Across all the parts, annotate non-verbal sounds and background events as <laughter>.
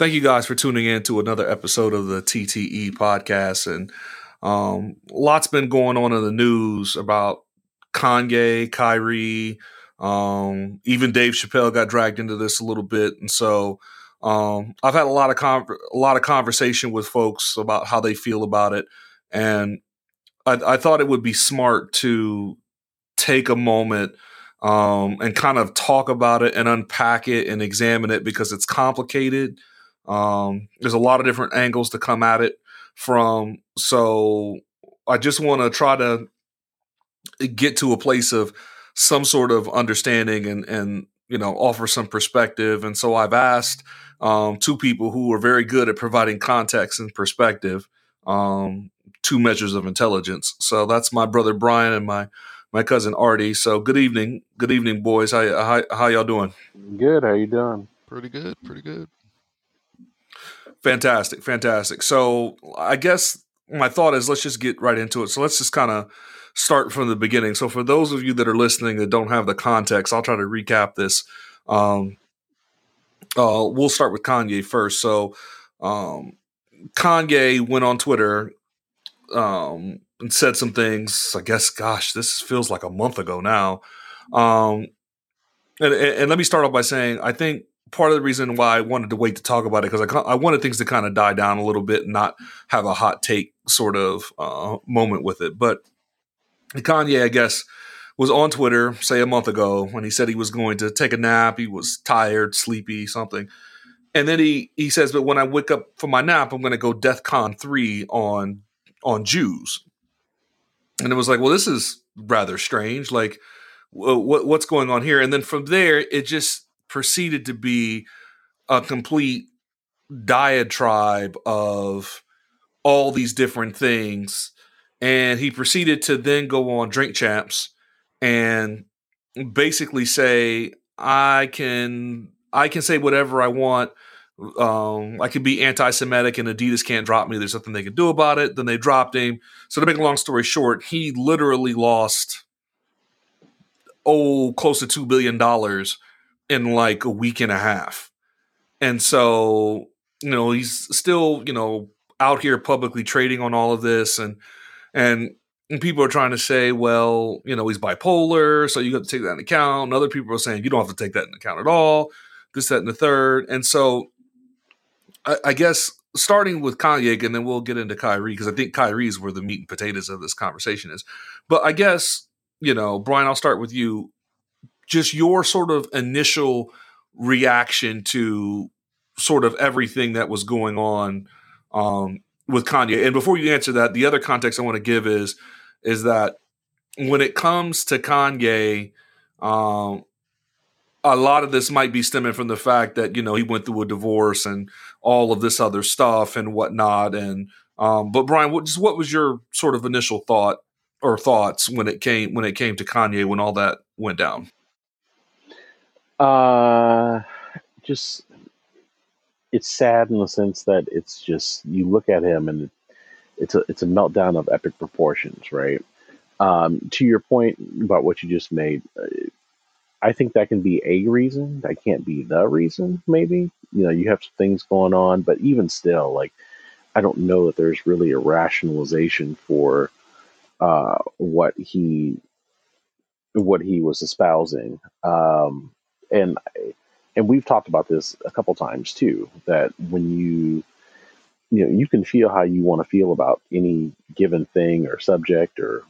thank you guys for tuning in to another episode of the TTE podcast. And um, lots been going on in the news about Kanye, Kyrie, um, even Dave Chappelle got dragged into this a little bit, and so um, I've had a lot of con- a lot of conversation with folks about how they feel about it, and I, I thought it would be smart to take a moment um, and kind of talk about it and unpack it and examine it because it's complicated. Um, there's a lot of different angles to come at it from. So I just want to try to get to a place of some sort of understanding and and you know offer some perspective. And so I've asked um, two people who are very good at providing context and perspective, um, two measures of intelligence. So that's my brother Brian and my my cousin Artie. So good evening, good evening, boys. How how, how y'all doing? Good. How you doing? Pretty good. Pretty good. Fantastic, fantastic. So I guess my thought is let's just get right into it. So let's just kind of start from the beginning. So for those of you that are listening that don't have the context, I'll try to recap this. Um, uh, we'll start with Kanye first. So um, Kanye went on Twitter um, and said some things. I guess, gosh, this feels like a month ago now. Um, and, and, let me start off by saying I think part of the reason why I wanted to wait to talk about it because I, I wanted things to kind of die down a little bit and not have a hot take sort of uh, moment with it. But Kanye, I guess, was on Twitter, say a month ago, when he said he was going to take a nap. He was tired, sleepy, something. And then he he says, "But when I wake up from my nap, I'm going to go DEFCON three on on Jews." And it was like, well, this is rather strange. Like, what what's going on here? And then from there, it just proceeded to be a complete diatribe of all these different things and he proceeded to then go on Drink Champs and basically say, "I can I can say whatever I want." Um, I can be anti-Semitic, and Adidas can't drop me. There's nothing they can do about it. Then they dropped him. So to make a long story short, he literally lost oh close to two billion dollars in like a week and a half. And so you know he's still you know out here publicly trading on all of this and and, and people are trying to say, well, you know, he's bipolar, so you have to take that into account. And other people are saying you don't have to take that into account at all. This, that, and the third. And so, I, I guess starting with Kanye, and then we'll get into Kyrie because I think Kyrie is where the meat and potatoes of this conversation is. But I guess you know, Brian, I'll start with you. Just your sort of initial reaction to sort of everything that was going on um, with Kanye. And before you answer that, the other context I want to give is is that when it comes to Kanye, um, a lot of this might be stemming from the fact that you know he went through a divorce and all of this other stuff and whatnot. And um, but Brian, what just what was your sort of initial thought or thoughts when it came when it came to Kanye when all that went down? Uh, just it's sad in the sense that it's just you look at him and it's a it's a meltdown of epic proportions, right? Um, to your point about what you just made, uh, I think that can be a reason. That can't be the reason. Maybe you know you have some things going on, but even still, like I don't know that there's really a rationalization for uh, what he what he was espousing. Um, and and we've talked about this a couple times too that when you you know you can feel how you want to feel about any given thing or subject or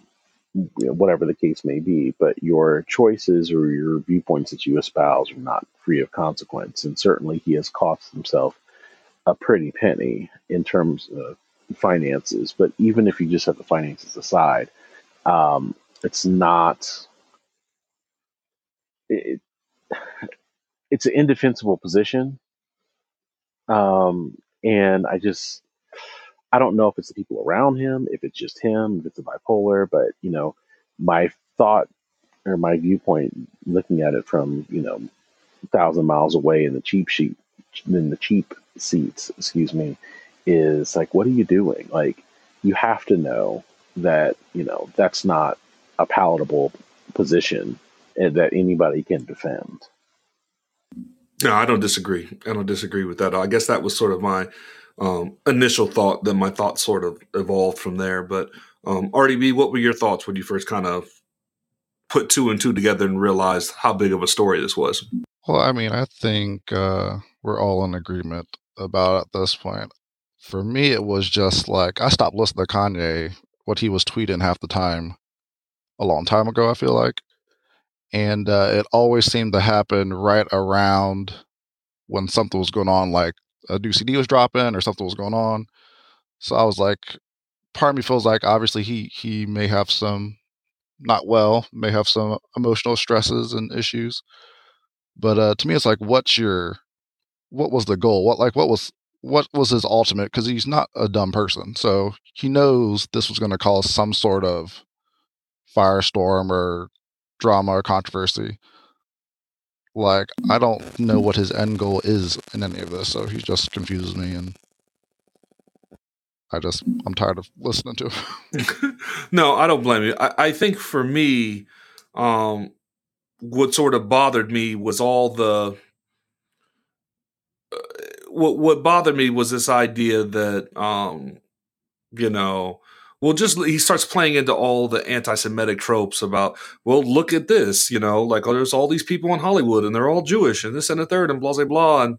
you know, whatever the case may be but your choices or your viewpoints that you espouse are not free of consequence. And certainly he has cost himself a pretty penny in terms of finances. But even if you just set the finances aside um, it's not it, it's an indefensible position. Um, and I just, I don't know if it's the people around him, if it's just him, if it's a bipolar, but you know, my thought or my viewpoint, looking at it from you know, thousand miles away in the cheap sheet, in the cheap seats, excuse me, is like, what are you doing? Like, you have to know that you know that's not a palatable position that anybody can defend. No, I don't disagree. I don't disagree with that. I guess that was sort of my um, initial thought. Then my thoughts sort of evolved from there. But um, RDB, what were your thoughts when you first kind of put two and two together and realized how big of a story this was? Well, I mean, I think uh, we're all in agreement about at this point. For me, it was just like I stopped listening to Kanye, what he was tweeting half the time, a long time ago. I feel like, and uh, it always seemed to happen right around when something was going on, like a new CD was dropping or something was going on. So I was like, part of me feels like obviously he he may have some not well, may have some emotional stresses and issues. But uh, to me, it's like, what's your, what was the goal? What like what was what was his ultimate? Because he's not a dumb person, so he knows this was going to cause some sort of firestorm or drama or controversy. Like I don't know what his end goal is in any of this, so he just confuses me and I just I'm tired of listening to him. <laughs> no, I don't blame you. I, I think for me, um, what sort of bothered me was all the uh, what what bothered me was this idea that um, you know well just he starts playing into all the anti-semitic tropes about well look at this you know like oh, there's all these people in hollywood and they're all jewish and this and the third and blah blah blah and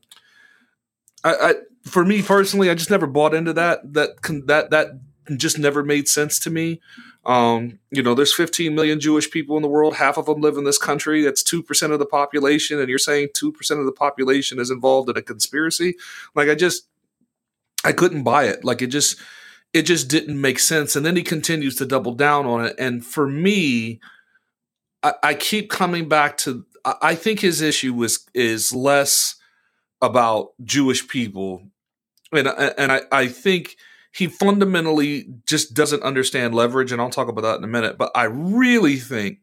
I, I for me personally, I just never bought into that. That that that just never made sense to me. Um, you know, there's 15 million Jewish people in the world. Half of them live in this country. That's two percent of the population, and you're saying two percent of the population is involved in a conspiracy. Like, I just, I couldn't buy it. Like, it just, it just didn't make sense. And then he continues to double down on it. And for me, I, I keep coming back to. I think his issue was is less about Jewish people, and and I, I think he fundamentally just doesn't understand leverage, and I'll talk about that in a minute. But I really think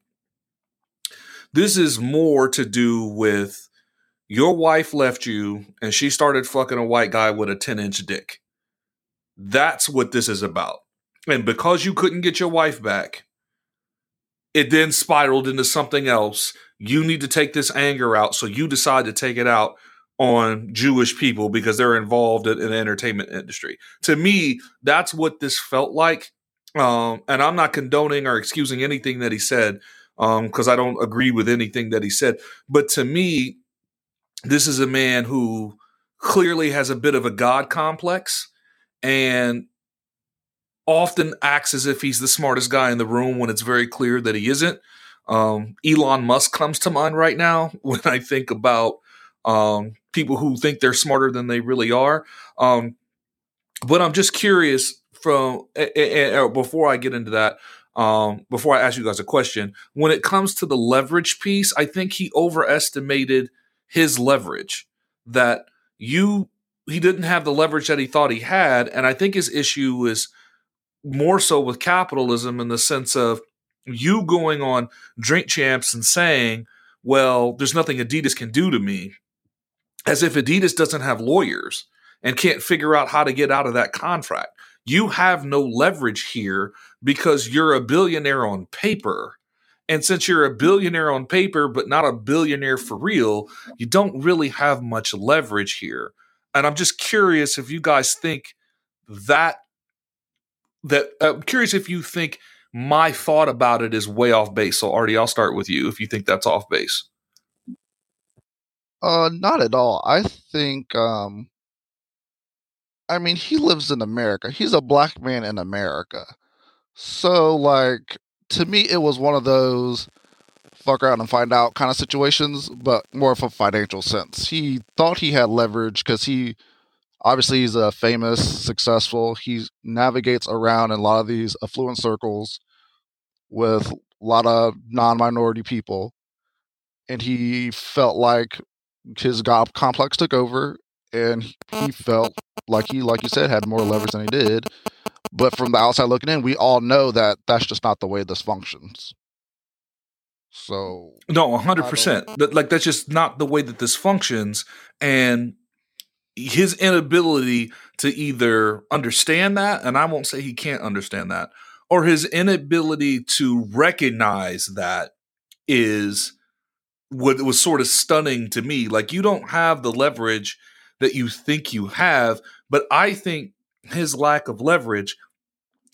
this is more to do with your wife left you and she started fucking a white guy with a 10 inch dick. That's what this is about. And because you couldn't get your wife back, it then spiraled into something else. You need to take this anger out. So you decide to take it out on Jewish people because they're involved in, in the entertainment industry. To me, that's what this felt like. Um, and I'm not condoning or excusing anything that he said because um, I don't agree with anything that he said. But to me, this is a man who clearly has a bit of a God complex and often acts as if he's the smartest guy in the room when it's very clear that he isn't. Um, Elon Musk comes to mind right now <laughs> when I think about um, people who think they're smarter than they really are. Um, but I'm just curious from before I get into that. Um, before I ask you guys a question, when it comes to the leverage piece, I think he overestimated his leverage. That you he didn't have the leverage that he thought he had, and I think his issue was more so with capitalism in the sense of you going on drink champs and saying, well, there's nothing Adidas can do to me as if Adidas doesn't have lawyers and can't figure out how to get out of that contract. You have no leverage here because you're a billionaire on paper. And since you're a billionaire on paper, but not a billionaire for real, you don't really have much leverage here. And I'm just curious if you guys think that that I'm curious if you think my thought about it is way off base. So Artie, I'll start with you if you think that's off base. Uh, not at all. I think, um, I mean, he lives in America. He's a black man in America. So, like, to me, it was one of those fuck around and find out kind of situations, but more of a financial sense. He thought he had leverage because he obviously he's a famous, successful. He navigates around in a lot of these affluent circles with a lot of non-minority people, and he felt like his God complex took over, and he felt like he, like you said, had more leverage than he did. But from the outside looking in, we all know that that's just not the way this functions. So no, hundred percent. Like that's just not the way that this functions, and his inability to either understand that, and I won't say he can't understand that, or his inability to recognize that is what was sort of stunning to me. Like you don't have the leverage that you think you have, but I think his lack of leverage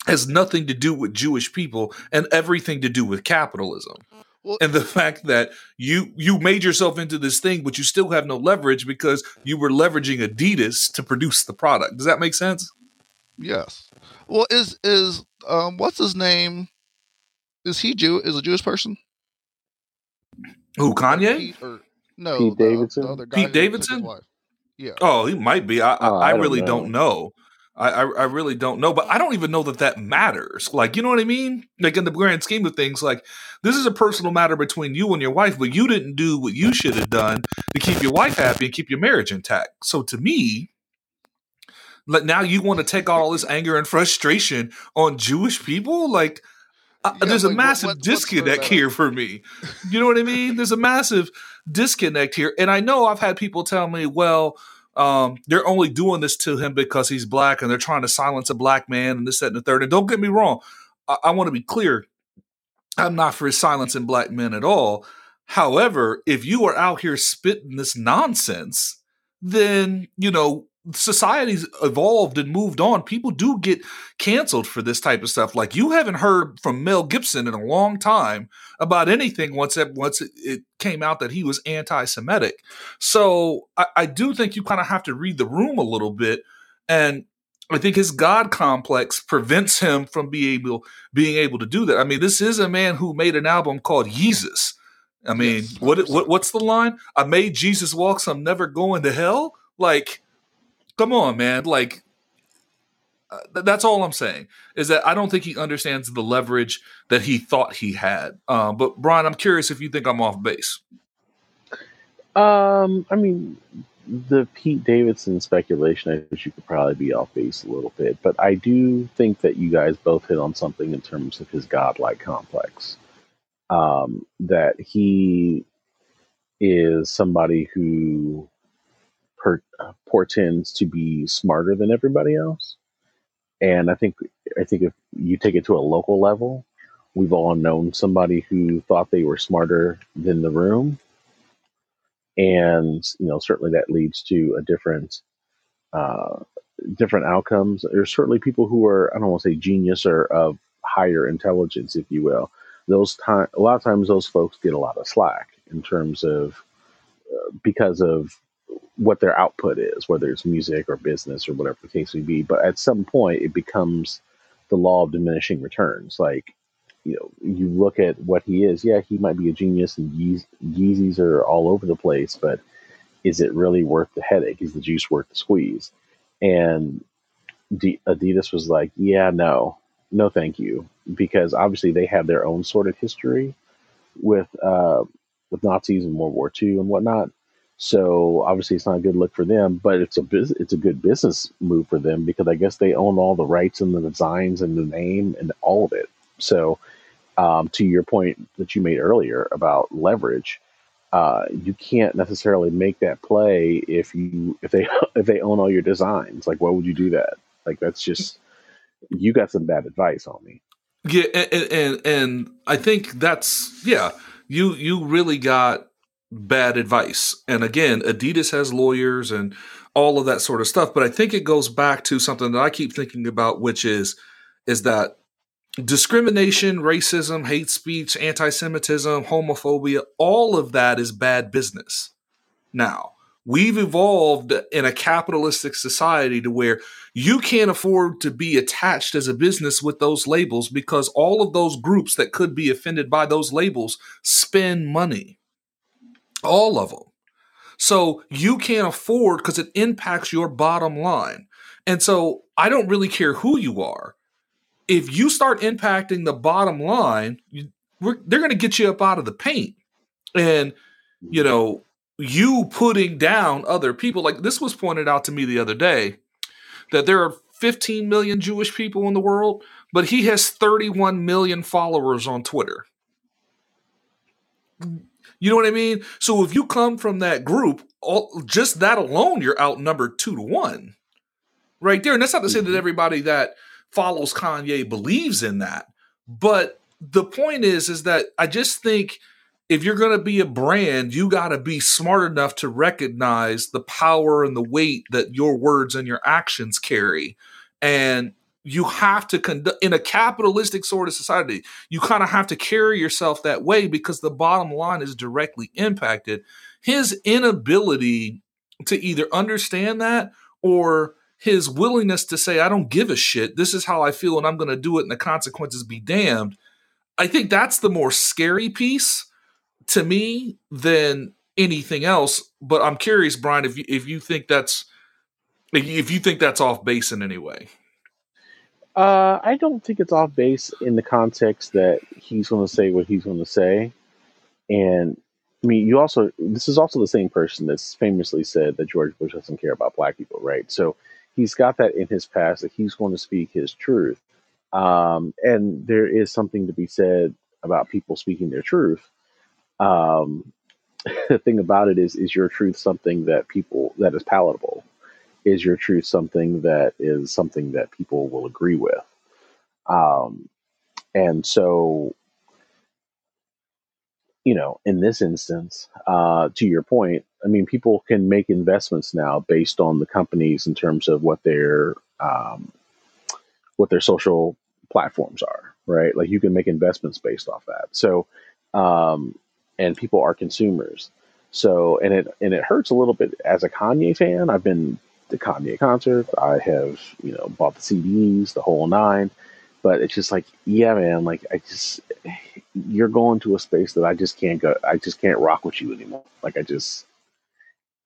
has nothing to do with Jewish people and everything to do with capitalism. Well, and the fact that you you made yourself into this thing, but you still have no leverage because you were leveraging Adidas to produce the product. Does that make sense? Yes. Well, is is um what's his name? Is he Jew? Is a Jewish person? Who Kanye? Pete, or, no, Pete the, Davidson. The other guy Pete Davidson. Yeah. Oh, he might be. I oh, I, I, I, really don't know. Don't know. I, I, I really don't know, but I don't even know that that matters. Like, you know what I mean? Like in the grand scheme of things, like this is a personal matter between you and your wife, but you didn't do what you should have done to keep your wife happy and keep your marriage intact. So to me, like now you want to take all this anger and frustration on Jewish people, like. Uh, yeah, there's like, a massive what, disconnect here for me. You know what I mean? There's a massive disconnect here. And I know I've had people tell me, well, um, they're only doing this to him because he's black and they're trying to silence a black man and this, that, and the third. And don't get me wrong, I, I want to be clear. I'm not for silencing black men at all. However, if you are out here spitting this nonsense, then, you know, society's evolved and moved on. People do get canceled for this type of stuff. Like you haven't heard from Mel Gibson in a long time about anything once it, once it, came out that he was anti-Semitic. So I, I do think you kind of have to read the room a little bit, and I think his God complex prevents him from being able being able to do that. I mean, this is a man who made an album called Jesus. I mean, yes, what, what what's the line? I made Jesus walk, so I'm never going to hell. Like come on, man. Like, uh, th- that's all I'm saying is that I don't think he understands the leverage that he thought he had. Uh, but Brian, I'm curious if you think I'm off base. Um, I mean, the Pete Davidson speculation, I wish you could probably be off base a little bit, but I do think that you guys both hit on something in terms of his godlike complex. Um, that he is somebody who per, portends to be smarter than everybody else. And I think I think if you take it to a local level, we've all known somebody who thought they were smarter than the room, and you know certainly that leads to a different uh, different outcomes. There's certainly people who are I don't want to say genius or of higher intelligence, if you will. Those time a lot of times those folks get a lot of slack in terms of uh, because of what their output is, whether it's music or business or whatever the case may be. But at some point, it becomes the law of diminishing returns. Like, you know, you look at what he is. Yeah, he might be a genius, and Yeez- Yeezys are all over the place. But is it really worth the headache? Is the juice worth the squeeze? And D- Adidas was like, yeah, no, no, thank you, because obviously they have their own sort of history with uh, with Nazis and World War II and whatnot. So obviously, it's not a good look for them, but it's a bus- it's a good business move for them because I guess they own all the rights and the designs and the name and all of it. So, um, to your point that you made earlier about leverage, uh, you can't necessarily make that play if you if they <laughs> if they own all your designs. Like, why would you do that? Like, that's just you got some bad advice on me. Yeah, and and, and I think that's yeah. You you really got bad advice. And again, Adidas has lawyers and all of that sort of stuff, but I think it goes back to something that I keep thinking about which is is that discrimination, racism, hate speech, anti-Semitism, homophobia, all of that is bad business. Now, we've evolved in a capitalistic society to where you can't afford to be attached as a business with those labels because all of those groups that could be offended by those labels spend money all of them. So you can't afford because it impacts your bottom line. And so I don't really care who you are. If you start impacting the bottom line, you, they're going to get you up out of the paint. And, you know, you putting down other people, like this was pointed out to me the other day that there are 15 million Jewish people in the world, but he has 31 million followers on Twitter. You know what I mean? So if you come from that group, all, just that alone, you're outnumbered two to one, right there. And that's not to say that mm-hmm. everybody that follows Kanye believes in that, but the point is, is that I just think if you're going to be a brand, you got to be smart enough to recognize the power and the weight that your words and your actions carry. And you have to conduct in a capitalistic sort of society, you kind of have to carry yourself that way because the bottom line is directly impacted. His inability to either understand that or his willingness to say, I don't give a shit. This is how I feel and I'm going to do it and the consequences be damned. I think that's the more scary piece to me than anything else. But I'm curious, Brian, if you, if you think that's if you think that's off base in any way. Uh, I don't think it's off base in the context that he's going to say what he's going to say, and I mean, you also this is also the same person that's famously said that George Bush doesn't care about black people, right? So he's got that in his past that he's going to speak his truth, um, and there is something to be said about people speaking their truth. Um, <laughs> the thing about it is, is your truth something that people that is palatable? Is your truth something that is something that people will agree with? Um, and so, you know, in this instance, uh, to your point, I mean, people can make investments now based on the companies in terms of what their um, what their social platforms are, right? Like you can make investments based off that. So, um, and people are consumers. So, and it and it hurts a little bit as a Kanye fan. I've been to Kanye concert. I have you know bought the CDs, the whole nine. But it's just like, yeah, man. Like I just, you're going to a space that I just can't go. I just can't rock with you anymore. Like I just,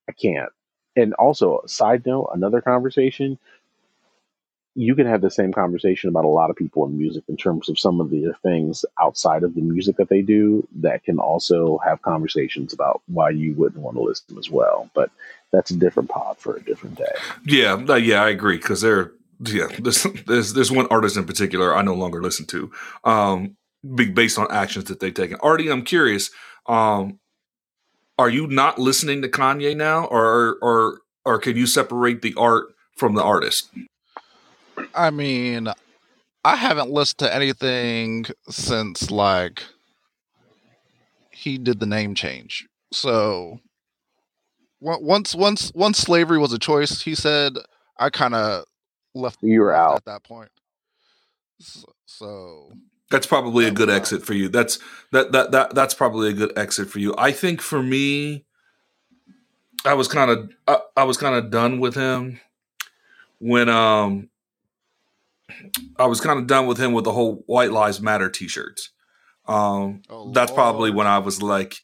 I can't. And also, side note, another conversation you can have the same conversation about a lot of people in music in terms of some of the things outside of the music that they do that can also have conversations about why you wouldn't want to listen as well. But that's a different pod for a different day. Yeah, uh, yeah, I agree because there, yeah, there's, there's there's one artist in particular I no longer listen to, um, based on actions that they've taken. Artie, I'm curious, um, are you not listening to Kanye now, or or or can you separate the art from the artist? I mean, I haven't listened to anything since like he did the name change. So once once once slavery was a choice, he said I kind of left. You were out at that point. So, so that's probably a good exit for you. That's that that that that's probably a good exit for you. I think for me, I was kind of I, I was kind of done with him when um I was kind of done with him with the whole White Lives Matter T-shirts. Um, oh, that's probably when I was like,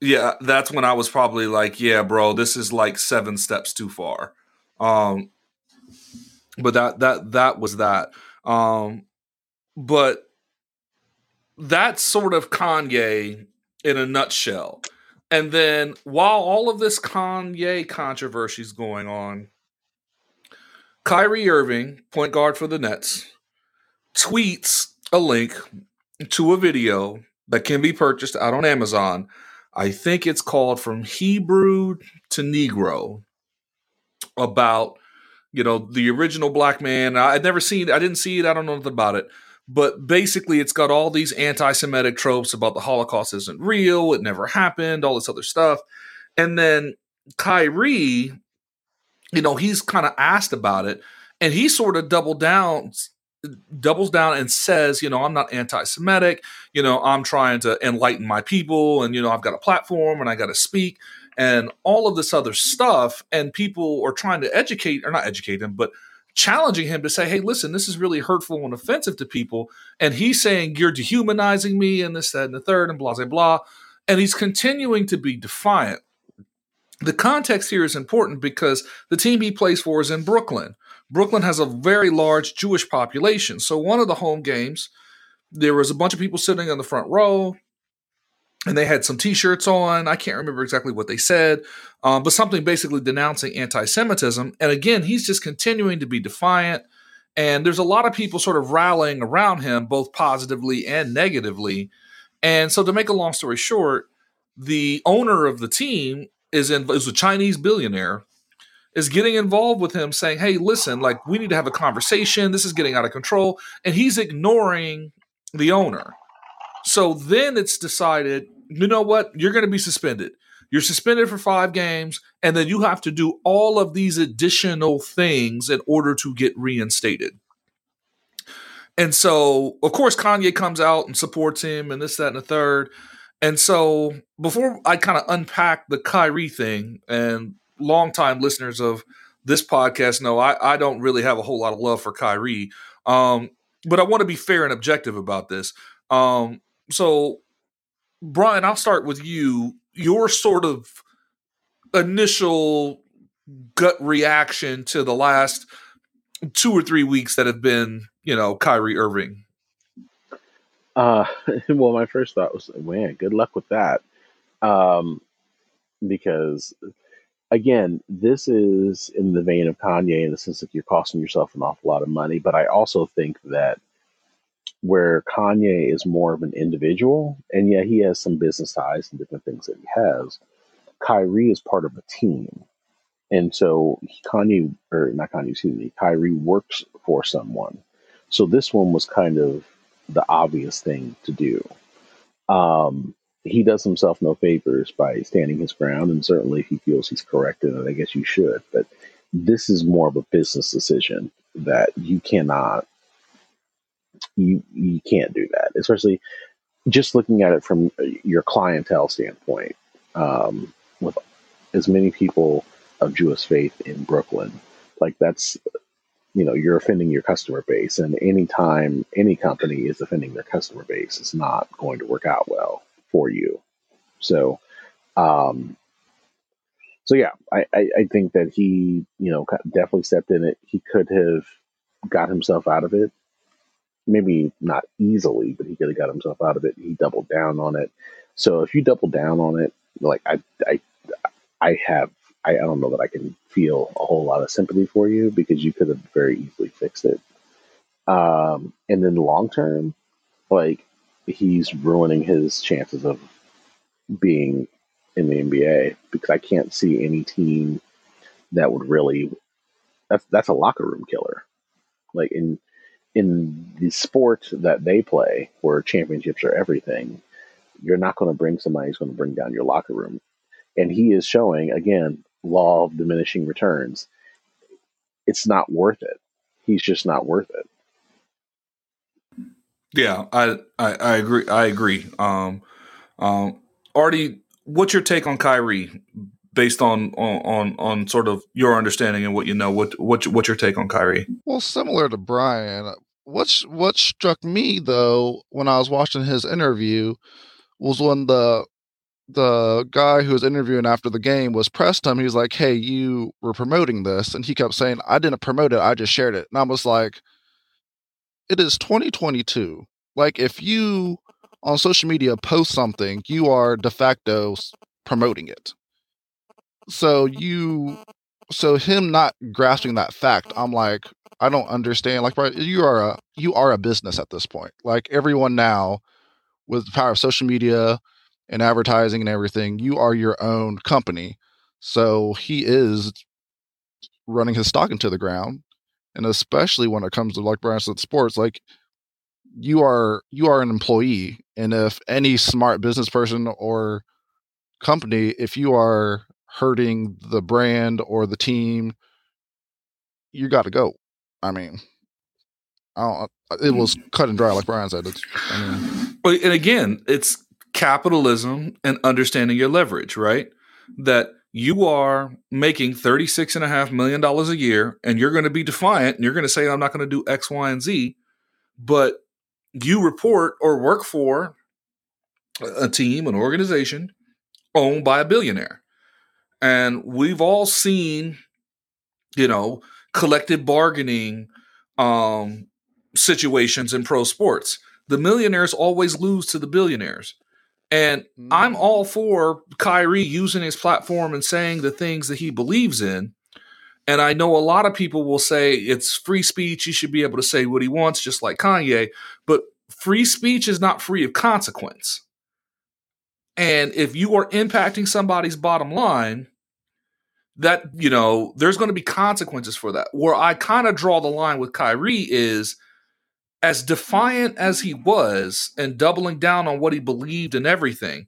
yeah, that's when I was probably like, yeah, bro, this is like seven steps too far. Um, but that that that was that. Um, but that's sort of Kanye in a nutshell. And then while all of this Kanye controversy is going on, Kyrie Irving, point guard for the Nets, tweets a link to a video that can be purchased out on Amazon. I think it's called From Hebrew to Negro about, you know, the original black man. I'd never seen. I didn't see it. I don't know nothing about it. But basically, it's got all these anti Semitic tropes about the Holocaust isn't real, it never happened, all this other stuff. And then Kyrie you know, he's kind of asked about it, and he sort of doubled down, doubles down and says, you know, I'm not anti-Semitic. You know, I'm trying to enlighten my people, and you know, I've got a platform and I got to speak, and all of this other stuff. And people are trying to educate, or not educate him, but challenging him to say, hey, listen, this is really hurtful and offensive to people. And he's saying, you're dehumanizing me, and this, that, and the third, and blah, blah, blah. And he's continuing to be defiant the context here is important because the team he plays for is in Brooklyn. Brooklyn has a very large Jewish population. So, one of the home games, there was a bunch of people sitting in the front row and they had some t-shirts on i can't remember exactly what they said um, but something basically denouncing anti-semitism and again he's just continuing to be defiant and there's a lot of people sort of rallying around him both positively and negatively and so to make a long story short the owner of the team is in is a Chinese billionaire is getting involved with him saying, "Hey, listen, like we need to have a conversation. This is getting out of control." And he's ignoring the owner. So then it's decided you know what? You're going to be suspended. You're suspended for five games, and then you have to do all of these additional things in order to get reinstated. And so, of course, Kanye comes out and supports him and this, that, and the third. And so, before I kind of unpack the Kyrie thing, and longtime listeners of this podcast know I, I don't really have a whole lot of love for Kyrie. Um, but I want to be fair and objective about this. Um, so, Brian, I'll start with you. Your sort of initial gut reaction to the last two or three weeks that have been, you know, Kyrie Irving. Uh, <laughs> well, my first thought was, man, good luck with that. Um, because again, this is in the vein of Kanye in the sense that you're costing yourself an awful lot of money. But I also think that where Kanye is more of an individual, and yeah, he has some business ties and different things that he has, Kyrie is part of a team. And so Kanye, or not Kanye, excuse me, Kyrie works for someone. So this one was kind of the obvious thing to do. Um, he does himself no favors by standing his ground, and certainly if he feels he's corrected, and I guess you should. But this is more of a business decision that you cannot, you you can't do that, especially just looking at it from your clientele standpoint. Um, with as many people of Jewish faith in Brooklyn, like that's you know you're offending your customer base and anytime any company is offending their customer base it's not going to work out well for you. So, um, so yeah, I, I, I think that he, you know, definitely stepped in it. He could have got himself out of it. Maybe not easily, but he could have got himself out of it. He doubled down on it. So if you double down on it, like I, I, I have, I, I don't know that I can feel a whole lot of sympathy for you because you could have very easily fixed it. Um, and then long term, like he's ruining his chances of being in the NBA because I can't see any team that would really that's that's a locker room killer. Like in in the sport that they play, where championships are everything, you're not going to bring somebody who's going to bring down your locker room. And he is showing again law of diminishing returns. It's not worth it. He's just not worth it. Yeah, I, I, I agree. I agree. Um, um, Artie, what's your take on Kyrie, based on on on, on sort of your understanding and what you know? What what what's your take on Kyrie? Well, similar to Brian, what's what struck me though when I was watching his interview was when the the guy who was interviewing after the game was pressed him. He was like, "Hey, you were promoting this," and he kept saying, "I didn't promote it. I just shared it." And I was like it is 2022. Like if you on social media post something, you are de facto promoting it. So you so him not grasping that fact, I'm like, I don't understand. Like, you are a you are a business at this point. Like everyone now, with the power of social media and advertising and everything, you are your own company. So he is running his stock into the ground and especially when it comes to like Brian said, sports, like you are you are an employee, and if any smart business person or company, if you are hurting the brand or the team, you got to go. I mean, I don't. It mm. was cut and dry, like Brian said. It's, I mean, but and again, it's capitalism and understanding your leverage, right? That you are making $36.5 million a year and you're going to be defiant and you're going to say, I'm not going to do X, Y, and Z, but you report or work for a team, an organization owned by a billionaire. And we've all seen, you know, collective bargaining um, situations in pro sports. The millionaires always lose to the billionaires. And I'm mm-hmm. all for Kyrie using his platform and saying the things that he believes in. And I know a lot of people will say it's free speech. He should be able to say what he wants, just like Kanye. But free speech is not free of consequence. And if you are impacting somebody's bottom line, that, you know, there's going to be consequences for that. Where I kind of draw the line with Kyrie is as defiant as he was and doubling down on what he believed and everything,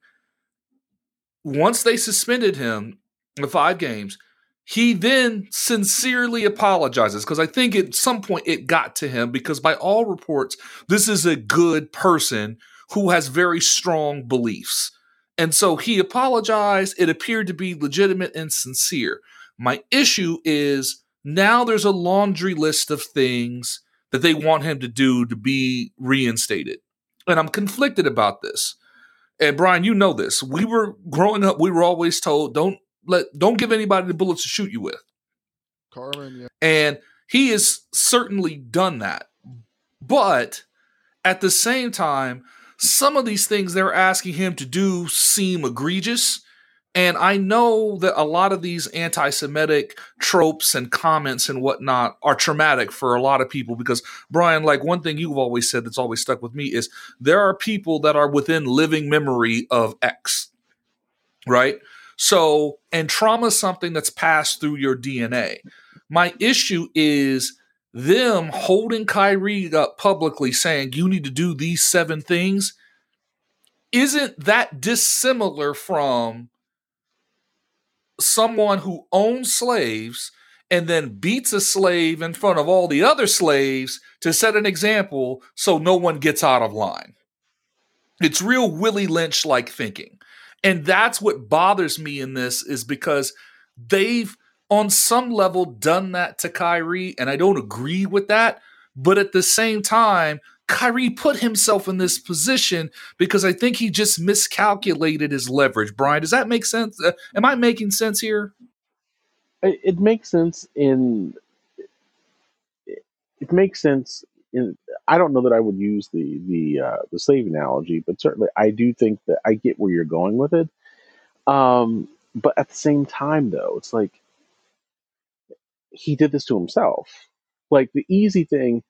once they suspended him the five games, he then sincerely apologizes because I think at some point it got to him because by all reports, this is a good person who has very strong beliefs. And so he apologized. It appeared to be legitimate and sincere. My issue is now there's a laundry list of things that they want him to do to be reinstated. And I'm conflicted about this. And Brian, you know this. We were growing up, we were always told don't let don't give anybody the bullets to shoot you with. Carmen, yeah. And he has certainly done that. But at the same time, some of these things they're asking him to do seem egregious. And I know that a lot of these anti Semitic tropes and comments and whatnot are traumatic for a lot of people because, Brian, like one thing you've always said that's always stuck with me is there are people that are within living memory of X, right? So, and trauma is something that's passed through your DNA. My issue is them holding Kyrie up publicly saying you need to do these seven things isn't that dissimilar from someone who owns slaves and then beats a slave in front of all the other slaves to set an example so no one gets out of line. It's real Willie Lynch like thinking. And that's what bothers me in this is because they've on some level done that to Kyrie and I don't agree with that, but at the same time Kyrie put himself in this position because I think he just miscalculated his leverage. Brian, does that make sense? Uh, am I making sense here? It, makes sense in. It makes sense in. I don't know that I would use the the uh, the slave analogy, but certainly I do think that I get where you're going with it. Um, but at the same time, though, it's like he did this to himself. Like the easy thing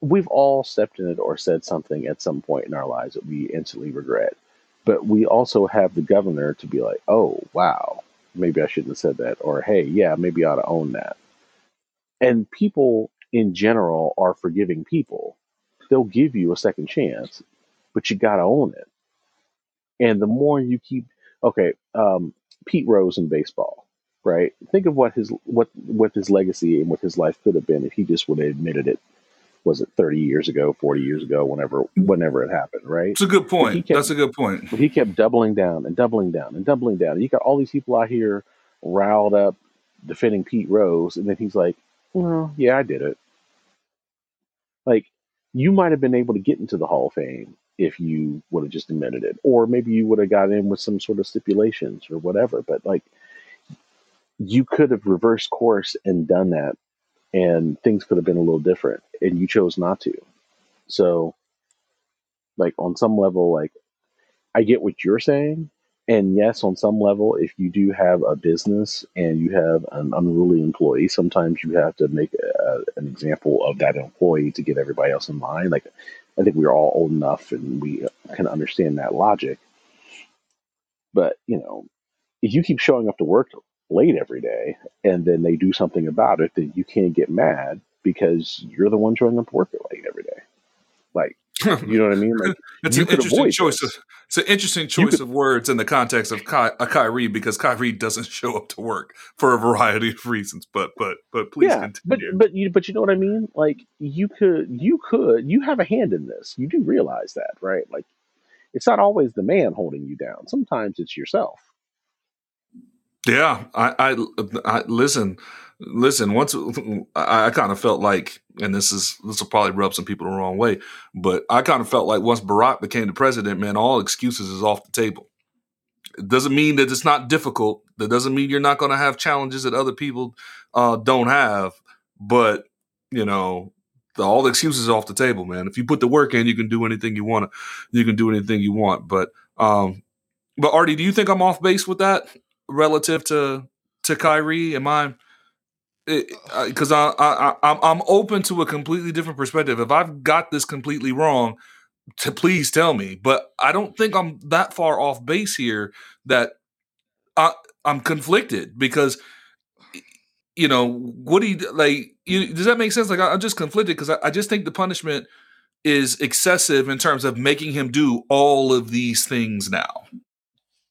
we've all stepped in it or said something at some point in our lives that we instantly regret. But we also have the governor to be like, oh, wow, maybe I shouldn't have said that. Or, hey, yeah, maybe I ought to own that. And people in general are forgiving people. They'll give you a second chance, but you got to own it. And the more you keep, okay, um, Pete Rose in baseball, right? Think of what his what what his legacy and what his life could have been if he just would have admitted it was it 30 years ago, 40 years ago, whenever whenever it happened, right? It's a good point. Kept, That's a good point. He kept doubling down and doubling down and doubling down. And you got all these people out here riled up defending Pete Rose, and then he's like, "Well, yeah, I did it." Like you might have been able to get into the Hall of Fame if you would have just admitted it, or maybe you would have got in with some sort of stipulations or whatever. But like, you could have reversed course and done that and things could have been a little different and you chose not to. So like on some level like i get what you're saying and yes on some level if you do have a business and you have an unruly employee sometimes you have to make a, an example of that employee to get everybody else in line. Like i think we're all old enough and we can understand that logic. But you know if you keep showing up to work late every day and then they do something about it, then you can't get mad because you're the one showing up to work late every day. Like, <laughs> you know what I mean? Like, <laughs> it's an interesting choice. Of, it's an interesting choice could, of words in the context of Ky, a Kyrie because Kyrie doesn't <laughs> show up to work for a variety of reasons. But but but please yeah, continue. But but you but you know what I mean? Like you could you could you have a hand in this. You do realize that, right? Like it's not always the man holding you down. Sometimes it's yourself. Yeah, I, I, I listen, listen. Once I, I kind of felt like, and this is this will probably rub some people the wrong way, but I kind of felt like once Barack became the president, man, all excuses is off the table. It doesn't mean that it's not difficult. That doesn't mean you're not going to have challenges that other people uh, don't have. But you know, the, all the excuses off the table, man. If you put the work in, you can do anything you want. You can do anything you want. But um, but Artie, do you think I'm off base with that? Relative to to Kyrie? Am I eh, because I, I I I'm open to a completely different perspective. If I've got this completely wrong, to please tell me. But I don't think I'm that far off base here that I I'm conflicted because you know what do you like? You, does that make sense? Like I, am just conflicted because I, I just think the punishment is excessive in terms of making him do all of these things now.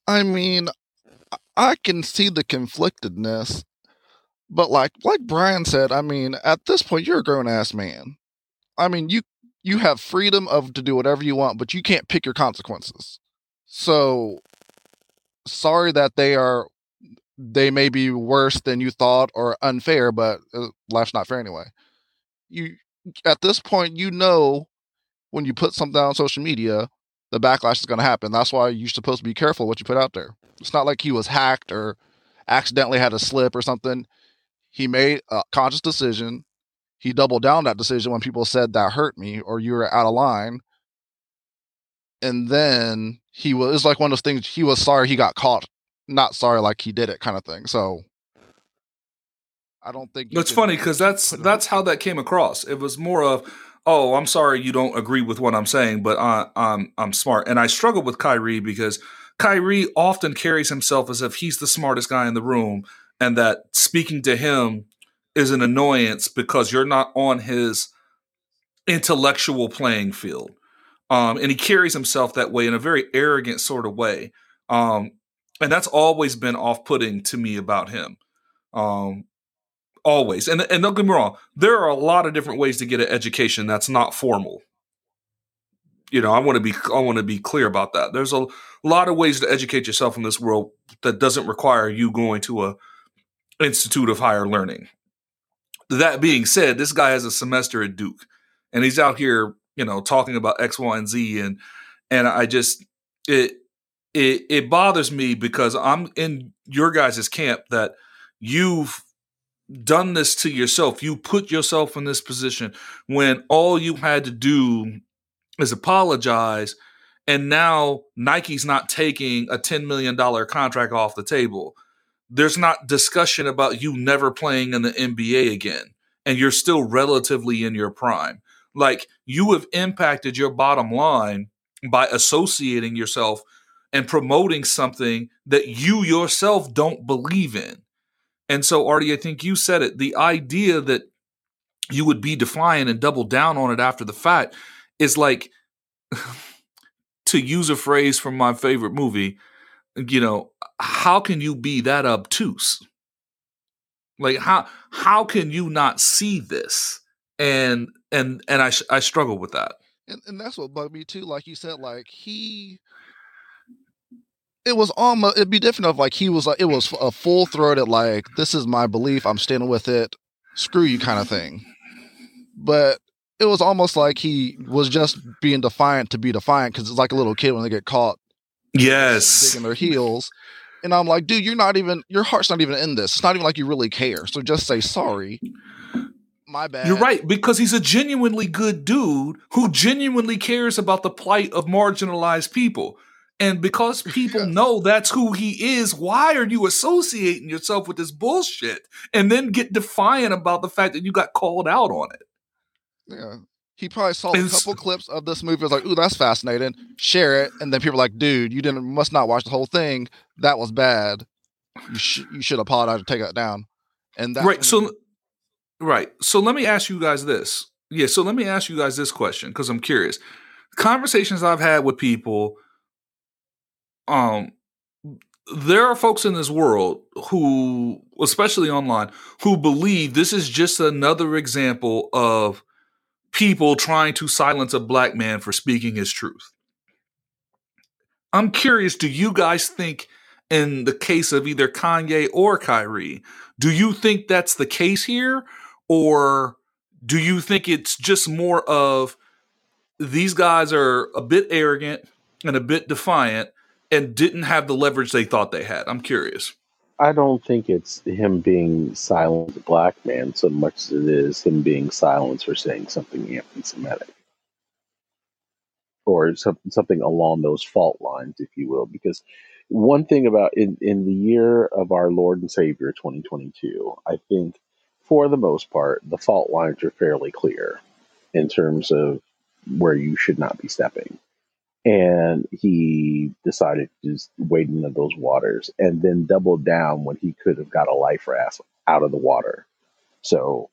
I mean, I can see the conflictedness, but like like Brian said, I mean, at this point, you're a grown ass man. I mean, you you have freedom of to do whatever you want, but you can't pick your consequences. So sorry that they are they may be worse than you thought or unfair, but uh, life's not fair anyway. You at this point, you know when you put something on social media, the backlash is going to happen. That's why you're supposed to be careful what you put out there. It's not like he was hacked or accidentally had a slip or something. He made a conscious decision. He doubled down that decision when people said that hurt me or you were out of line. And then he was, it's like one of those things, he was sorry he got caught, not sorry like he did it kind of thing. So I don't think it's funny because that's that's how that came across. It was more of, oh, I'm sorry you don't agree with what I'm saying, but I, I'm I'm smart, and I struggle with Kyrie because Kyrie often carries himself as if he's the smartest guy in the room, and that speaking to him is an annoyance because you're not on his intellectual playing field. Um, and he carries himself that way in a very arrogant sort of way. Um, and that's always been off putting to me about him. Um, always. And, and don't get me wrong, there are a lot of different ways to get an education that's not formal. You know, I want to be I want to be clear about that. There's a lot of ways to educate yourself in this world that doesn't require you going to a institute of higher learning. That being said, this guy has a semester at Duke and he's out here, you know, talking about X, Y, and Z and and I just it it it bothers me because I'm in your guys' camp that you've done this to yourself. You put yourself in this position when all you had to do is apologize. And now Nike's not taking a $10 million contract off the table. There's not discussion about you never playing in the NBA again. And you're still relatively in your prime. Like you have impacted your bottom line by associating yourself and promoting something that you yourself don't believe in. And so, Artie, I think you said it. The idea that you would be defiant and double down on it after the fact is like, to use a phrase from my favorite movie, you know, how can you be that obtuse? Like how how can you not see this? And and and I I struggle with that. And, and that's what bugged me too. Like you said, like he it was almost it'd be different if like he was like it was a full throated like this is my belief i'm standing with it screw you kind of thing. But it was almost like he was just being defiant to be defiant because it's like a little kid when they get caught yes. digging their heels and i'm like dude you're not even your heart's not even in this. It's not even like you really care so just say sorry. My bad. you're right because he's a genuinely good dude who genuinely cares about the plight of marginalized people and because people know that's who he is, why are you associating yourself with this bullshit and then get defiant about the fact that you got called out on it? Yeah. He probably saw a couple clips of this movie, was like, ooh, that's fascinating. Share it. And then people are like, dude, you didn't must not watch the whole thing. That was bad. You, sh- you should apologize to take that down. And that Right. So right. So let me ask you guys this. Yeah, so let me ask you guys this question because I'm curious. Conversations I've had with people um there are folks in this world who especially online who believe this is just another example of people trying to silence a black man for speaking his truth. I'm curious do you guys think in the case of either kanye or kyrie do you think that's the case here? Or do you think it's just more of these guys are a bit arrogant and a bit defiant and didn't have the leverage they thought they had? I'm curious. I don't think it's him being silent a black man so much as it is him being silenced for saying something anti-Semitic or something along those fault lines, if you will. Because one thing about in, in the year of our Lord and Savior 2022, I think for the most part, the fault lines are fairly clear in terms of where you should not be stepping and he decided to just wade into those waters and then doubled down when he could have got a life raft out of the water. So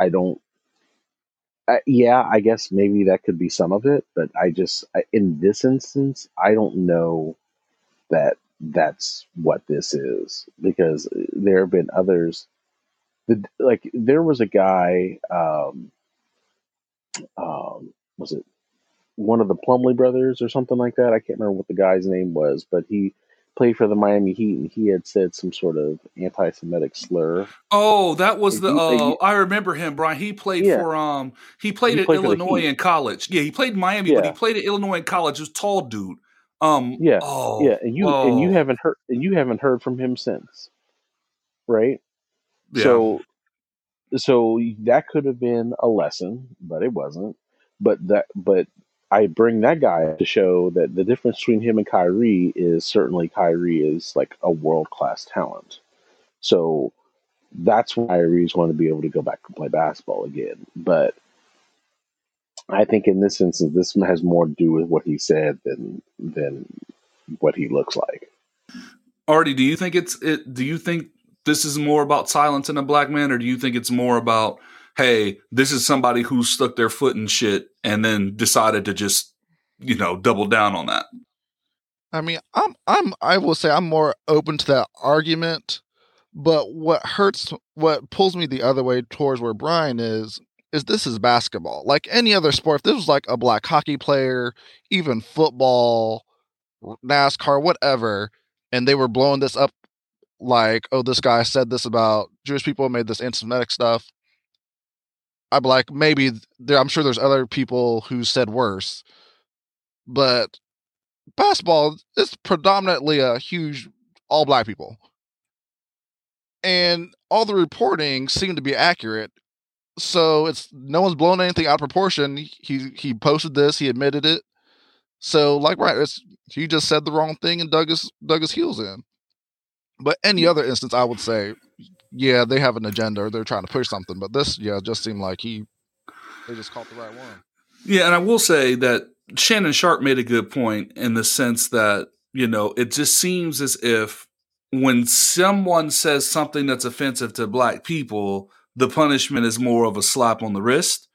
I don't. Uh, yeah, I guess maybe that could be some of it, but I just I, in this instance, I don't know that that's what this is because there have been others. The, like there was a guy, um, um, was it one of the Plumlee brothers or something like that? I can't remember what the guy's name was, but he played for the Miami Heat and he had said some sort of anti-Semitic slur. Oh, that was the. Uh, I remember him, Brian. He played yeah. for um. He played he at played Illinois in college. Yeah, he played in Miami, yeah. but he played at Illinois in college. He was tall dude. Um. Yeah. Oh, yeah, and you oh. and you oh. haven't heard and you haven't heard from him since, right? Yeah. So, so that could have been a lesson, but it wasn't. But that, but I bring that guy to show that the difference between him and Kyrie is certainly Kyrie is like a world class talent. So that's why Kyrie's going to be able to go back and play basketball again. But I think in this instance, this has more to do with what he said than than what he looks like. Artie, do you think it's it? Do you think this is more about silencing a black man, or do you think it's more about hey, this is somebody who stuck their foot in shit and then decided to just, you know, double down on that. I mean, I'm I'm I will say I'm more open to that argument, but what hurts what pulls me the other way towards where Brian is is this is basketball. Like any other sport, if this was like a black hockey player, even football, NASCAR, whatever, and they were blowing this up like, oh, this guy said this about Jewish people, made this anti-Semitic stuff. I'm like, maybe there. I'm sure there's other people who said worse, but basketball is predominantly a huge all black people, and all the reporting seemed to be accurate. So it's no one's blown anything out of proportion. He he posted this. He admitted it. So like right, it's he just said the wrong thing and dug his dug his heels in. But any other instance, I would say yeah, they have an agenda or they're trying to push something. But this, yeah, just seemed like he they just caught the right one. Yeah, and I will say that Shannon Sharpe made a good point in the sense that you know it just seems as if when someone says something that's offensive to black people, the punishment is more of a slap on the wrist.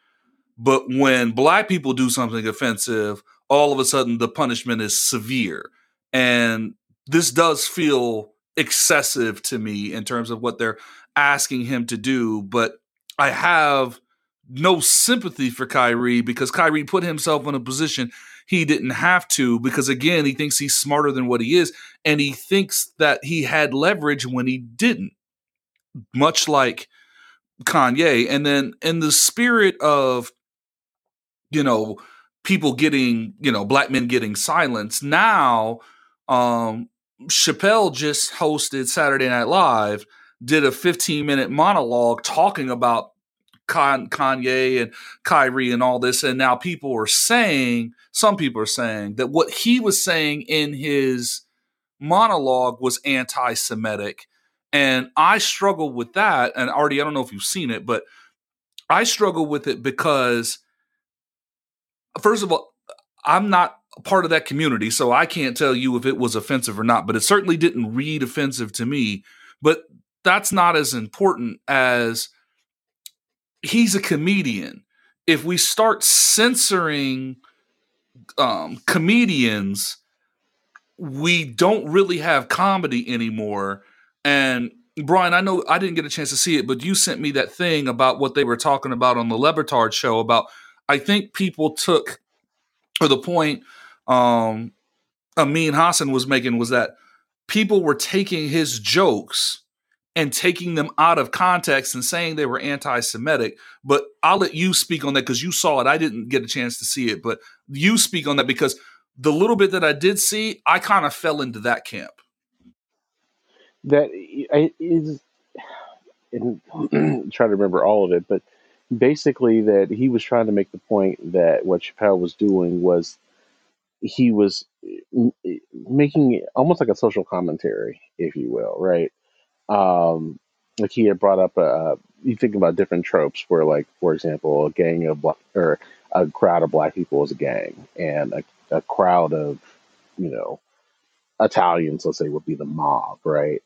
But when black people do something offensive, all of a sudden the punishment is severe. And this does feel excessive to me in terms of what they're asking him to do. But I have no sympathy for Kyrie because Kyrie put himself in a position he didn't have to because again he thinks he's smarter than what he is and he thinks that he had leverage when he didn't much like Kanye and then in the spirit of you know people getting you know black men getting silenced, now um Chappelle just hosted Saturday Night Live, did a 15 minute monologue talking about Kanye and Kyrie and all this. And now people are saying, some people are saying that what he was saying in his monologue was anti Semitic. And I struggle with that. And already, I don't know if you've seen it, but I struggle with it because, first of all, I'm not part of that community, so I can't tell you if it was offensive or not, but it certainly didn't read offensive to me. But that's not as important as he's a comedian. If we start censoring um, comedians, we don't really have comedy anymore. And Brian, I know I didn't get a chance to see it, but you sent me that thing about what they were talking about on the Le show about I think people took or the point um, Amin Hassan was making was that people were taking his jokes and taking them out of context and saying they were anti-Semitic. But I'll let you speak on that because you saw it. I didn't get a chance to see it, but you speak on that because the little bit that I did see, I kind of fell into that camp. That is, and <clears throat> try to remember all of it, but basically that he was trying to make the point that what Chappelle was doing was he was making almost like a social commentary, if you will, right? Um, like he had brought up a, you think about different tropes where, like, for example, a gang of black or a crowd of black people is a gang, and a, a crowd of, you know, Italians, let's say, would be the mob, right?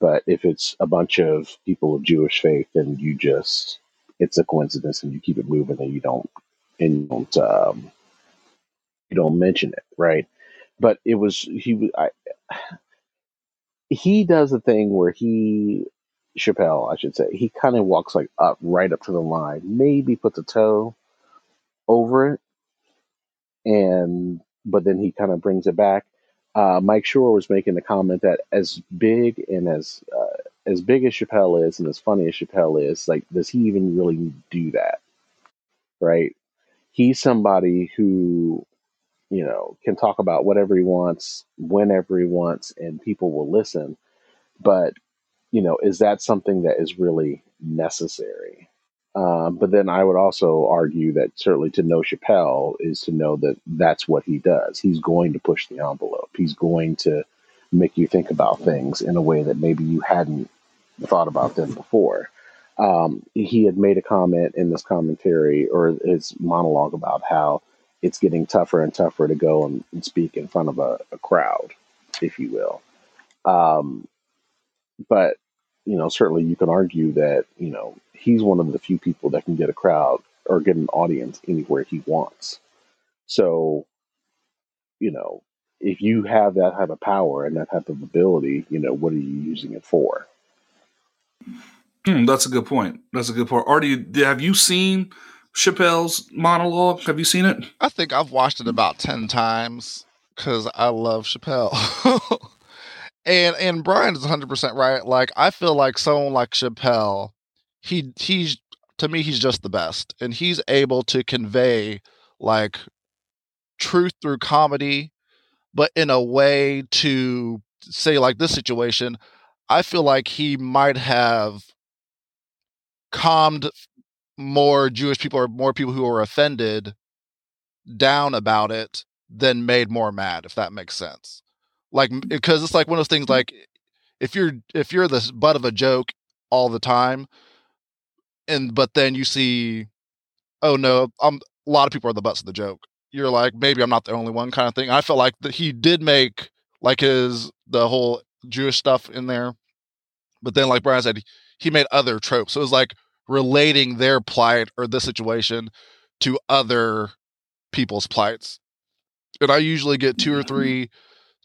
But if it's a bunch of people of Jewish faith, then you just it's a coincidence, and you keep it moving, and you don't and you don't um, you don't mention it, right? But it was he. I he does a thing where he Chappelle, I should say, he kind of walks like up right up to the line, maybe puts a toe over it, and but then he kind of brings it back. Uh, Mike Shore was making the comment that as big and as uh, as big as Chappelle is and as funny as Chappelle is, like, does he even really do that? Right? He's somebody who you know can talk about whatever he wants, whenever he wants, and people will listen. But you know, is that something that is really necessary? Um, but then I would also argue that certainly to know Chappelle is to know that that's what he does. He's going to push the envelope. He's going to make you think about things in a way that maybe you hadn't thought about them before. Um, he had made a comment in this commentary or his monologue about how it's getting tougher and tougher to go and, and speak in front of a, a crowd, if you will. Um, but you know, certainly you can argue that you know he's one of the few people that can get a crowd or get an audience anywhere he wants. So, you know, if you have that type of power and that type of ability, you know, what are you using it for? Hmm, that's a good point. That's a good point. Artie, have you seen Chappelle's monologue? Have you seen it? I think I've watched it about 10 times because I love Chappelle. <laughs> and and Brian is 100% right. Like, I feel like someone like Chappelle, he he's to me, he's just the best. And he's able to convey like truth through comedy, but in a way to say, like this situation, I feel like he might have calmed more Jewish people or more people who are offended down about it than made more mad, if that makes sense. Like, because it's like one of those things. Mm-hmm. Like, if you're if you're the butt of a joke all the time, and but then you see, oh no, I'm a lot of people are the butts of the joke. You're like, maybe I'm not the only one, kind of thing. I felt like that he did make like his the whole Jewish stuff in there, but then like Brian said, he made other tropes. So it was like relating their plight or the situation to other people's plights. And I usually get two or mm-hmm. three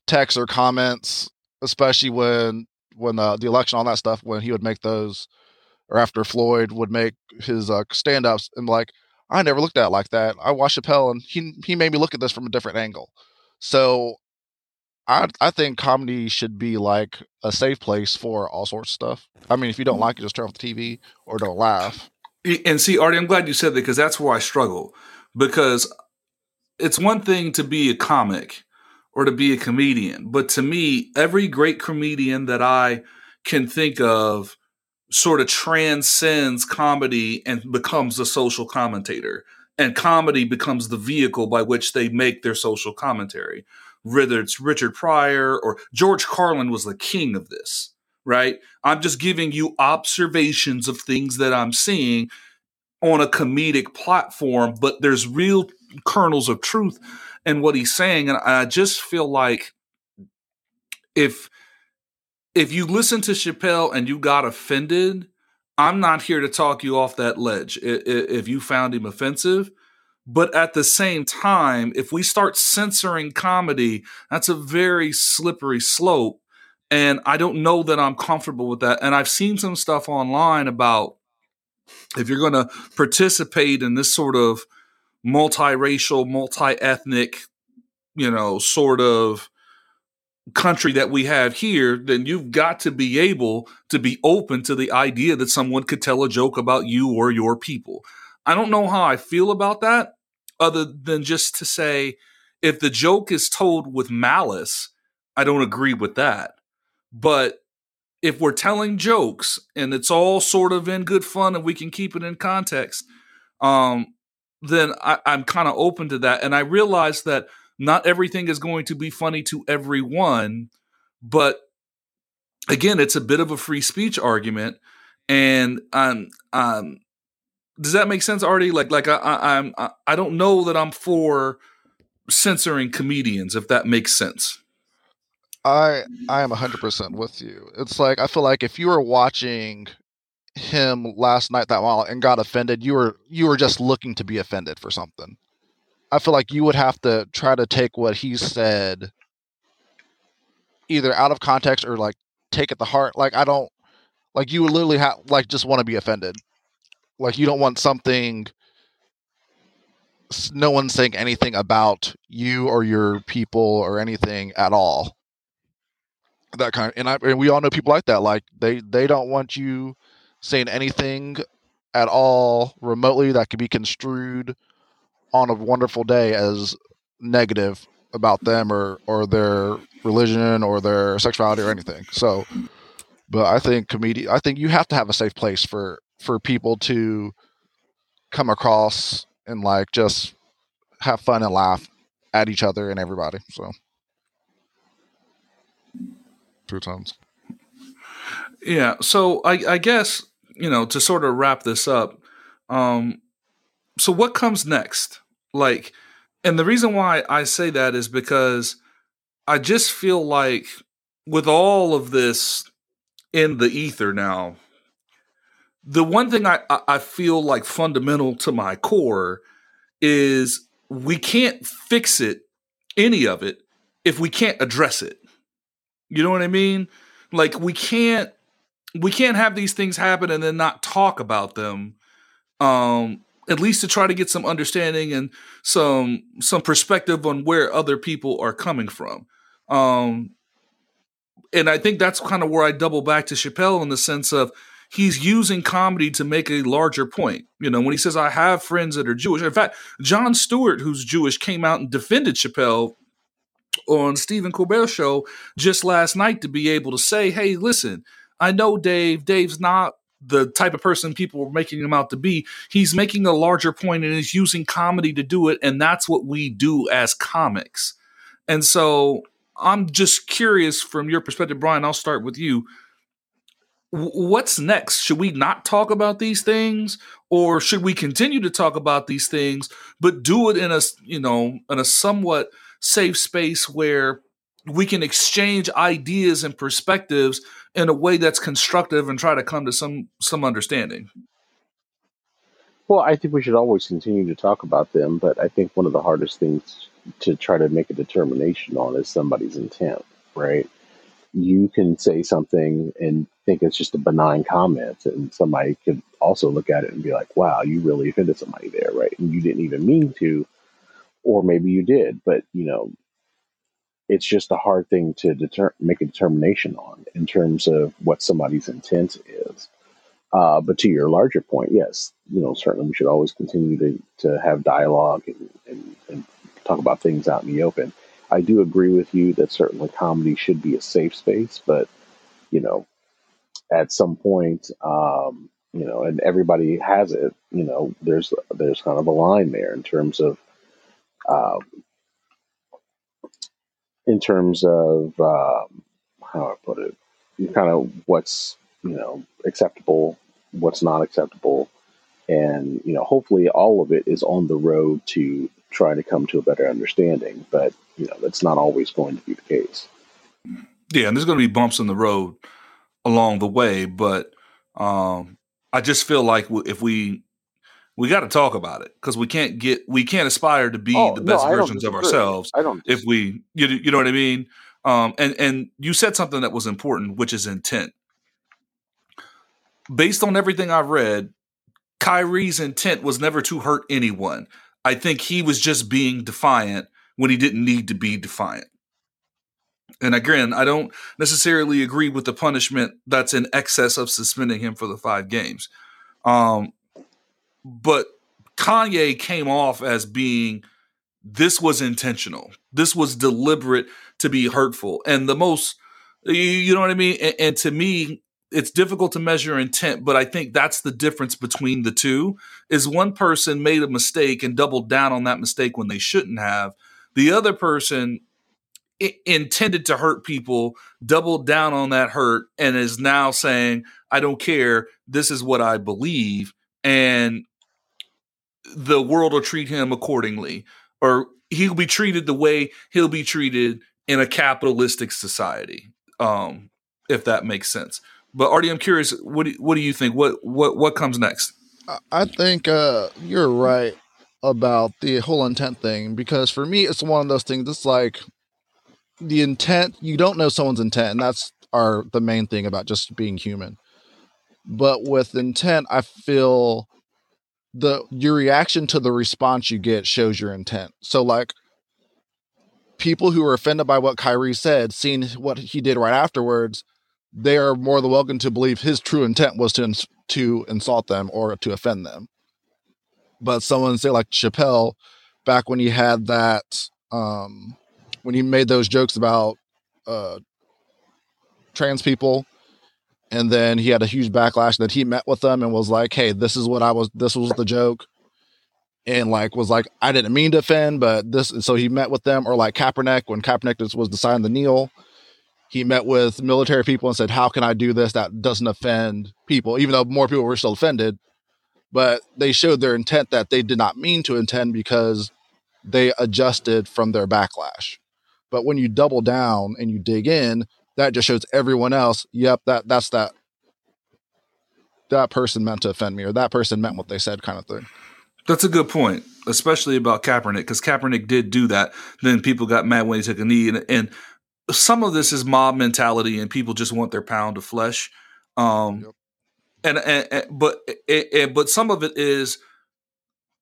texts or comments, especially when when uh, the election, all that stuff, when he would make those, or after Floyd would make his uh, stand ups, and like, I never looked at it like that. I watched Chappelle, and he he made me look at this from a different angle. So I I think comedy should be like a safe place for all sorts of stuff. I mean, if you don't mm-hmm. like it, just turn off the TV or don't laugh. And see, Artie, I'm glad you said that because that's where I struggle. Because it's one thing to be a comic or to be a comedian, but to me, every great comedian that I can think of sort of transcends comedy and becomes a social commentator. And comedy becomes the vehicle by which they make their social commentary whether it's Richard Pryor or George Carlin was the king of this, right? I'm just giving you observations of things that I'm seeing on a comedic platform, but there's real kernels of truth in what he's saying. And I just feel like if if you listen to Chappelle and you got offended, I'm not here to talk you off that ledge. If you found him offensive, but at the same time, if we start censoring comedy, that's a very slippery slope. And I don't know that I'm comfortable with that. And I've seen some stuff online about if you're going to participate in this sort of multiracial, multi ethnic, you know, sort of country that we have here, then you've got to be able to be open to the idea that someone could tell a joke about you or your people. I don't know how I feel about that, other than just to say, if the joke is told with malice, I don't agree with that. But if we're telling jokes and it's all sort of in good fun and we can keep it in context, um, then I, I'm kind of open to that. And I realize that not everything is going to be funny to everyone, but again, it's a bit of a free speech argument. And um, does that make sense, Artie? Like, like I, I, I'm, I, don't know that I'm for censoring comedians, if that makes sense. I, I am hundred percent with you. It's like I feel like if you were watching him last night that while and got offended, you were, you were just looking to be offended for something. I feel like you would have to try to take what he said either out of context or like take it to heart. Like I don't like you would literally have like just want to be offended. Like you don't want something no one's saying anything about you or your people or anything at all. That kind of, and I and we all know people like that. Like they they don't want you saying anything at all remotely that could be construed on a wonderful day as negative about them or or their religion or their sexuality or anything. So, but I think comedian, I think you have to have a safe place for for people to come across and like just have fun and laugh at each other and everybody. So, two times. Yeah. So I, I guess you know to sort of wrap this up. Um, so what comes next? Like, and the reason why I say that is because I just feel like with all of this in the ether now, the one thing I, I feel like fundamental to my core is we can't fix it, any of it, if we can't address it. You know what I mean? Like we can't we can't have these things happen and then not talk about them. Um, at least to try to get some understanding and some some perspective on where other people are coming from. Um, and I think that's kind of where I double back to Chappelle in the sense of he's using comedy to make a larger point. You know, when he says, I have friends that are Jewish. In fact, Jon Stewart, who's Jewish, came out and defended Chappelle on Stephen Colbert's show just last night to be able to say, hey, listen, I know Dave. Dave's not the type of person people were making him out to be. He's making a larger point and is using comedy to do it. And that's what we do as comics. And so I'm just curious from your perspective, Brian. I'll start with you. What's next? Should we not talk about these things, or should we continue to talk about these things, but do it in a you know in a somewhat safe space where we can exchange ideas and perspectives in a way that's constructive and try to come to some some understanding? Well, I think we should always continue to talk about them, but I think one of the hardest things to try to make a determination on is somebody's intent, right? You can say something and think it's just a benign comment, and somebody could also look at it and be like, wow, you really offended somebody there, right? And you didn't even mean to, or maybe you did, but you know, it's just a hard thing to deter- make a determination on in terms of what somebody's intent is. Uh, but to your larger point, yes, you know, certainly we should always continue to, to have dialogue and, and, and talk about things out in the open. I do agree with you that certainly comedy should be a safe space, but you know, at some point, um, you know, and everybody has it. You know, there's there's kind of a line there in terms of, uh, in terms of um, how I put it, kind of what's you know acceptable, what's not acceptable, and you know, hopefully, all of it is on the road to trying to come to a better understanding. But you know, that's not always going to be the case. Yeah, and there's going to be bumps in the road along the way, but um, I just feel like if we we got to talk about it because we can't get we can't aspire to be oh, the best no, versions of ourselves. I don't if we you you know what I mean. Um, and and you said something that was important, which is intent. Based on everything I've read, Kyrie's intent was never to hurt anyone. I think he was just being defiant when he didn't need to be defiant. And again, I don't necessarily agree with the punishment that's in excess of suspending him for the five games. Um, but Kanye came off as being this was intentional. This was deliberate to be hurtful. And the most, you know what I mean? And, and to me, it's difficult to measure intent, but I think that's the difference between the two. Is one person made a mistake and doubled down on that mistake when they shouldn't have. The other person Intended to hurt people, doubled down on that hurt, and is now saying, "I don't care. This is what I believe," and the world will treat him accordingly, or he'll be treated the way he'll be treated in a capitalistic society. Um, if that makes sense. But Artie, I'm curious. What do, what do you think? What what what comes next? I think uh, you're right about the whole intent thing because for me, it's one of those things. It's like the intent. You don't know someone's intent, and that's our the main thing about just being human. But with intent, I feel the your reaction to the response you get shows your intent. So like people who are offended by what Kyrie said, seeing what he did right afterwards, they are more than welcome to believe his true intent was to ins- to insult them or to offend them. But someone say like Chappelle, back when he had that, um, when he made those jokes about uh, trans people, and then he had a huge backlash that he met with them and was like, "Hey, this is what I was. This was the joke." and like was like, I didn't mean to offend, but this. So he met with them, or like Kaepernick when Kaepernick was deciding the kneel, he met with military people and said, "How can I do this that doesn't offend people?" Even though more people were still offended, but they showed their intent that they did not mean to intend because they adjusted from their backlash. But when you double down and you dig in, that just shows everyone else, yep, that that's that that person meant to offend me or that person meant what they said kind of thing. That's a good point, especially about Kaepernick, because Kaepernick did do that. Then people got mad when he took a knee, and, and some of this is mob mentality, and people just want their pound of flesh. Um, yep. and, and, and, but and, but some of it is,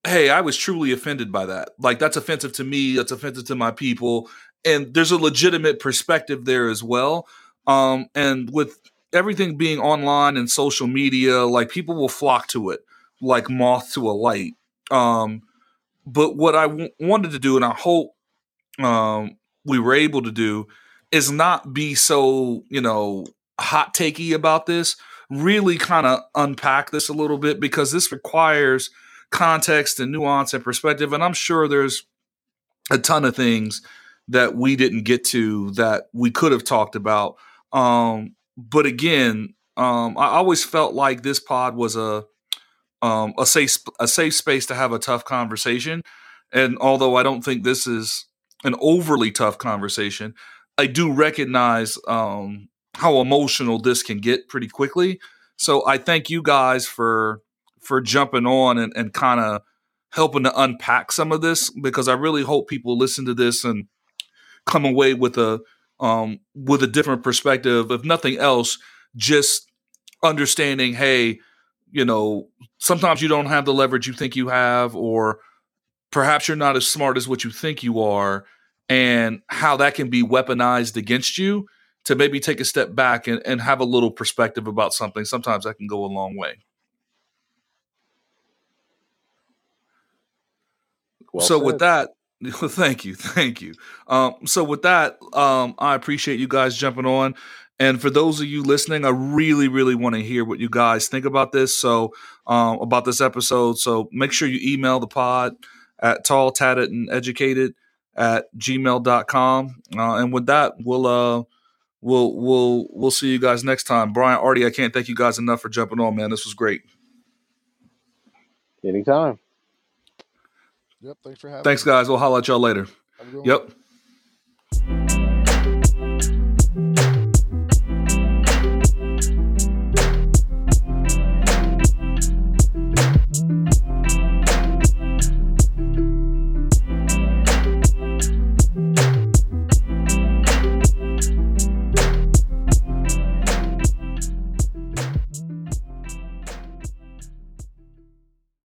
hey, I was truly offended by that. Like that's offensive to me. That's offensive to my people, and there's a legitimate perspective there as well. Um, and with everything being online and social media, like people will flock to it like moth to a light. Um, but what I w- wanted to do, and I hope um, we were able to do, is not be so you know hot takey about this. Really, kind of unpack this a little bit because this requires context and nuance and perspective, and I'm sure there's a ton of things that we didn't get to that we could have talked about. Um, but again, um, I always felt like this pod was a um, a safe a safe space to have a tough conversation. And although I don't think this is an overly tough conversation, I do recognize um, how emotional this can get pretty quickly. So I thank you guys for for jumping on and, and kind of helping to unpack some of this because I really hope people listen to this and come away with a um, with a different perspective. If nothing else, just understanding, hey, you know, sometimes you don't have the leverage you think you have, or perhaps you're not as smart as what you think you are, and how that can be weaponized against you to maybe take a step back and, and have a little perspective about something. Sometimes that can go a long way. Well so said. with that, <laughs> thank you, thank you. Um, so with that, um, I appreciate you guys jumping on. And for those of you listening, I really, really want to hear what you guys think about this. So, um, about this episode. So make sure you email the pod at tall, tatted, and educated at gmail.com. Uh, and with that, we'll, uh, we'll, we'll, we'll see you guys next time. Brian Artie, I can't thank you guys enough for jumping on, man. This was great. Anytime. Yep. Thanks for having. Thanks, me. guys. We'll holla at y'all later. Yep. One.